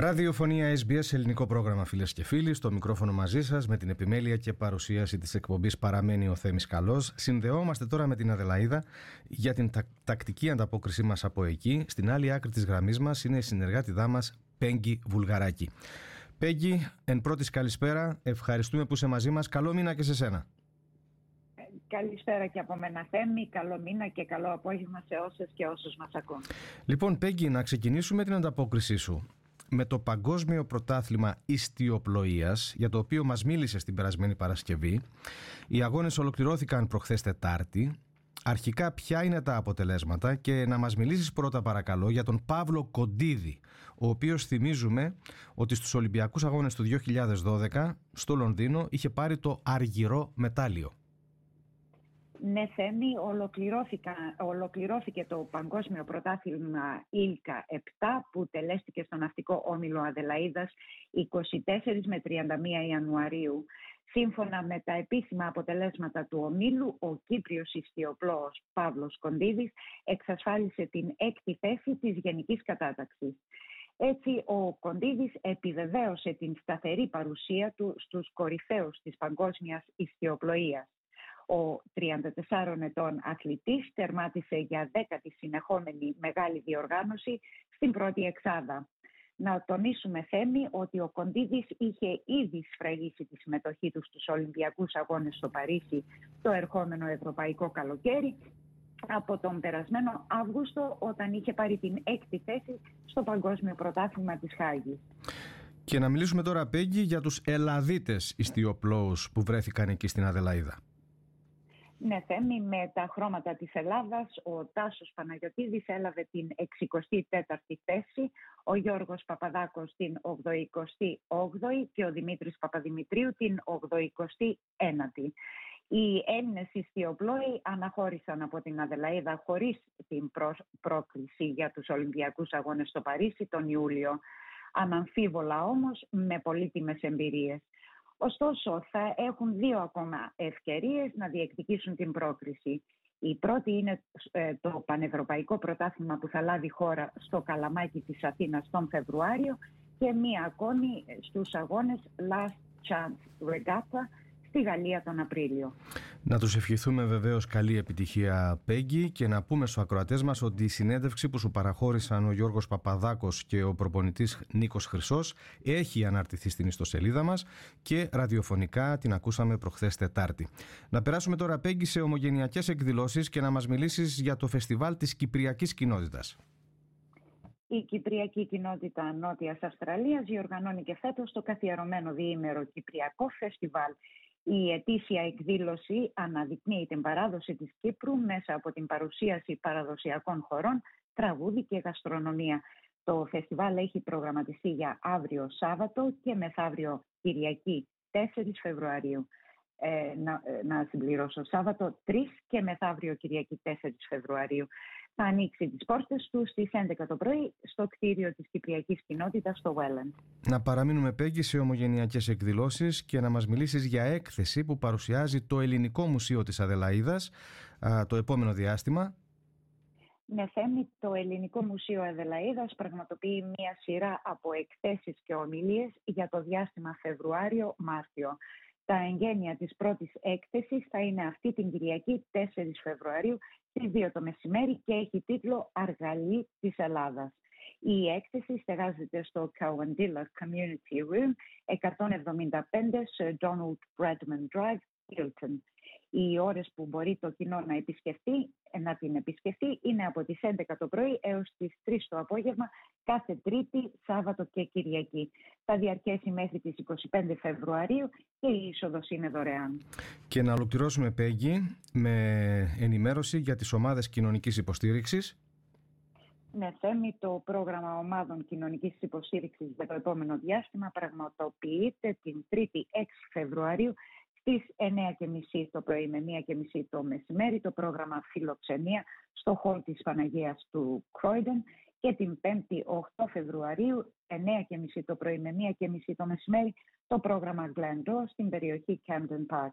Ραδιοφωνία SBS, ελληνικό πρόγραμμα φίλες και φίλοι. Στο μικρόφωνο μαζί σας με την επιμέλεια και παρουσίαση της εκπομπής Παραμένει ο Θέμης Καλός. Συνδεόμαστε τώρα με την Αδελαίδα για την τακτική ανταπόκρισή μας από εκεί. Στην άλλη άκρη της γραμμής μας είναι η συνεργάτηδά μας Πέγγι Βουλγαράκη. Πέγγι, εν πρώτη καλησπέρα. Ευχαριστούμε που είσαι μαζί μας. Καλό μήνα και σε σένα. Καλησπέρα και από μένα Θέμη, καλό μήνα και καλό απόγευμα σε όσες και όσους μας ακούν. Λοιπόν Πέγγι, να ξεκινήσουμε την ανταπόκρισή σου με το Παγκόσμιο Πρωτάθλημα Ιστιοπλοείας για το οποίο μας μίλησε στην περασμένη Παρασκευή. Οι αγώνες ολοκληρώθηκαν προχθές Τετάρτη. Αρχικά ποια είναι τα αποτελέσματα και να μας μιλήσεις πρώτα παρακαλώ για τον Παύλο Κοντίδη ο οποίος θυμίζουμε ότι στους Ολυμπιακούς Αγώνες του 2012 στο Λονδίνο είχε πάρει το αργυρό μετάλλιο. Ναι, Θέμη, ολοκληρώθηκε το Παγκόσμιο Πρωτάθλημα Ήλκα 7 που τελέστηκε στο Ναυτικό Όμιλο Αδελαίδας 24 με 31 Ιανουαρίου. Σύμφωνα με τα επίσημα αποτελέσματα του ομίλου, ο Κύπριος ιστιοπλώος Παύλος Κοντίδης εξασφάλισε την έκτη θέση της γενικής κατάταξης. Έτσι, ο Κοντίδης επιβεβαίωσε την σταθερή παρουσία του στους κορυφαίους της παγκόσμιας ιστιοπλοείας. Ο 34 ετών αθλητής τερμάτισε για δέκατη συνεχόμενη μεγάλη διοργάνωση στην πρώτη εξάδα. Να τονίσουμε θέμη ότι ο Κοντίδης είχε ήδη σφραγίσει τη συμμετοχή του στους Ολυμπιακούς Αγώνες στο Παρίσι το ερχόμενο ευρωπαϊκό καλοκαίρι από τον περασμένο Αύγουστο όταν είχε πάρει την έκτη θέση στο Παγκόσμιο Πρωτάθλημα της Χάγης. Και να μιλήσουμε τώρα, Πέγγι, για τους Ελλαδίτες ιστιοπλώους που βρέθηκαν εκεί στην Αδελαίδα. Ναι, Θέμη, με τα χρώματα της Ελλάδας, ο Τάσος Παναγιωτίδης έλαβε την 64η θέση, ο Γιώργος Παπαδάκος την 88η και ο Δημήτρης Παπαδημητρίου την 89η. Οι Έλληνες ιστιοπλόοι αναχώρησαν από την Αδελαίδα χωρίς την πρόκληση για τους Ολυμπιακούς Αγώνες στο Παρίσι τον Ιούλιο. Αναμφίβολα όμως με πολύτιμες εμπειρίες. Ωστόσο, θα έχουν δύο ακόμα ευκαιρίες να διεκδικήσουν την πρόκριση. Η πρώτη είναι ε, το Πανευρωπαϊκό Πρωτάθλημα που θα λάβει χώρα στο Καλαμάκι της Αθήνας τον Φεβρουάριο και μία ακόμη στους αγώνες Last Chance Regatta στη Γαλλία τον Απρίλιο. Να τους ευχηθούμε βεβαίως καλή επιτυχία Πέγγι και να πούμε στους ακροατές μας ότι η συνέντευξη που σου παραχώρησαν ο Γιώργος Παπαδάκος και ο προπονητής Νίκος Χρυσός έχει αναρτηθεί στην ιστοσελίδα μας και ραδιοφωνικά την ακούσαμε προχθές Τετάρτη. Να περάσουμε τώρα Πέγγι σε ομογενειακές εκδηλώσεις και να μας μιλήσεις για το φεστιβάλ της Κυπριακής Κοινότητας. Η Κυπριακή Κοινότητα Νότιας Αυστραλίας διοργανώνει και φέτος το καθιερωμένο διήμερο Κυπριακό Φεστιβάλ η ετήσια εκδήλωση αναδεικνύει την παράδοση της Κύπρου μέσα από την παρουσίαση παραδοσιακών χωρών, τραγούδι και γαστρονομία. Το φεστιβάλ έχει προγραμματιστεί για αύριο Σάββατο και μεθαύριο Κυριακή 4 Φεβρουαρίου. Ε, να, ε, να συμπληρώσω Σάββατο 3 και μεθαύριο Κυριακή 4 Φεβρουαρίου θα ανοίξει τις πόρτες τους στις 11 το πρωί στο κτίριο της Κυπριακής Κοινότητας στο Welland. Να παραμείνουμε πέγγι σε ομογενειακές εκδηλώσεις και να μας μιλήσεις για έκθεση που παρουσιάζει το Ελληνικό Μουσείο της Αδελαίδας το επόμενο διάστημα. Ναι, Θέμη, το Ελληνικό Μουσείο Αδελαίδας πραγματοποιεί μία σειρά από εκθέσεις και ομιλίες για το διάστημα Φεβρουάριο-Μάρτιο. Τα εγγένεια της πρώτης έκθεσης θα είναι αυτή την Κυριακή 4 Φεβρουαρίου στις 2 το μεσημέρι και έχει τίτλο «Αργαλή της Ελλάδας». Η έκθεση στεγάζεται στο Cowandilla Community Room 175 Sir Donald Bradman Drive, Hilton. Οι ώρες που μπορεί το κοινό να επισκεφτεί, να την επισκεφτεί είναι από τις 11 το πρωί έως τις 3 το απόγευμα κάθε Τρίτη, Σάββατο και Κυριακή. Θα διαρκέσει μέχρι τις 25 Φεβρουαρίου και η είσοδος είναι δωρεάν. Και να ολοκληρώσουμε, Πέγγι, με ενημέρωση για τις ομάδες κοινωνικής υποστήριξης. Ναι, Θέμη, το πρόγραμμα ομάδων κοινωνικής υποστήριξης για το επόμενο διάστημα πραγματοποιείται την 3η 6 Φεβρουαρίου στις 9.30 το πρωί με 1.30 το μεσημέρι το πρόγραμμα φιλοξενία στο χώρο της Παναγίας του Κρόιντεν και την 5η 8 Φεβρουαρίου 9.30 το πρωί με 1.30 το μεσημέρι το πρόγραμμα Glendale στην περιοχή Camden Park.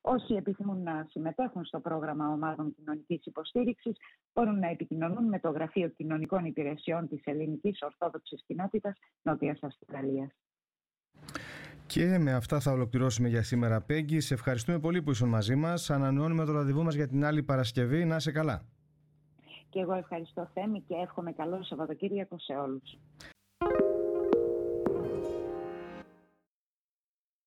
Όσοι επιθυμούν να συμμετέχουν στο πρόγραμμα ομάδων κοινωνικής υποστήριξης μπορούν να επικοινωνούν με το Γραφείο Κοινωνικών Υπηρεσιών της Ελληνικής Ορθόδοξης Κοινότητας Νότιας Αυστραλίας. Και με αυτά θα ολοκληρώσουμε για σήμερα, Πέγγι. Σε ευχαριστούμε πολύ που ήσουν μαζί μας. Ανανεώνουμε το ραντεβού μας για την άλλη Παρασκευή. Να είσαι καλά. Και εγώ ευχαριστώ Θέμη και εύχομαι καλό Σαββατοκύριακο σε όλους.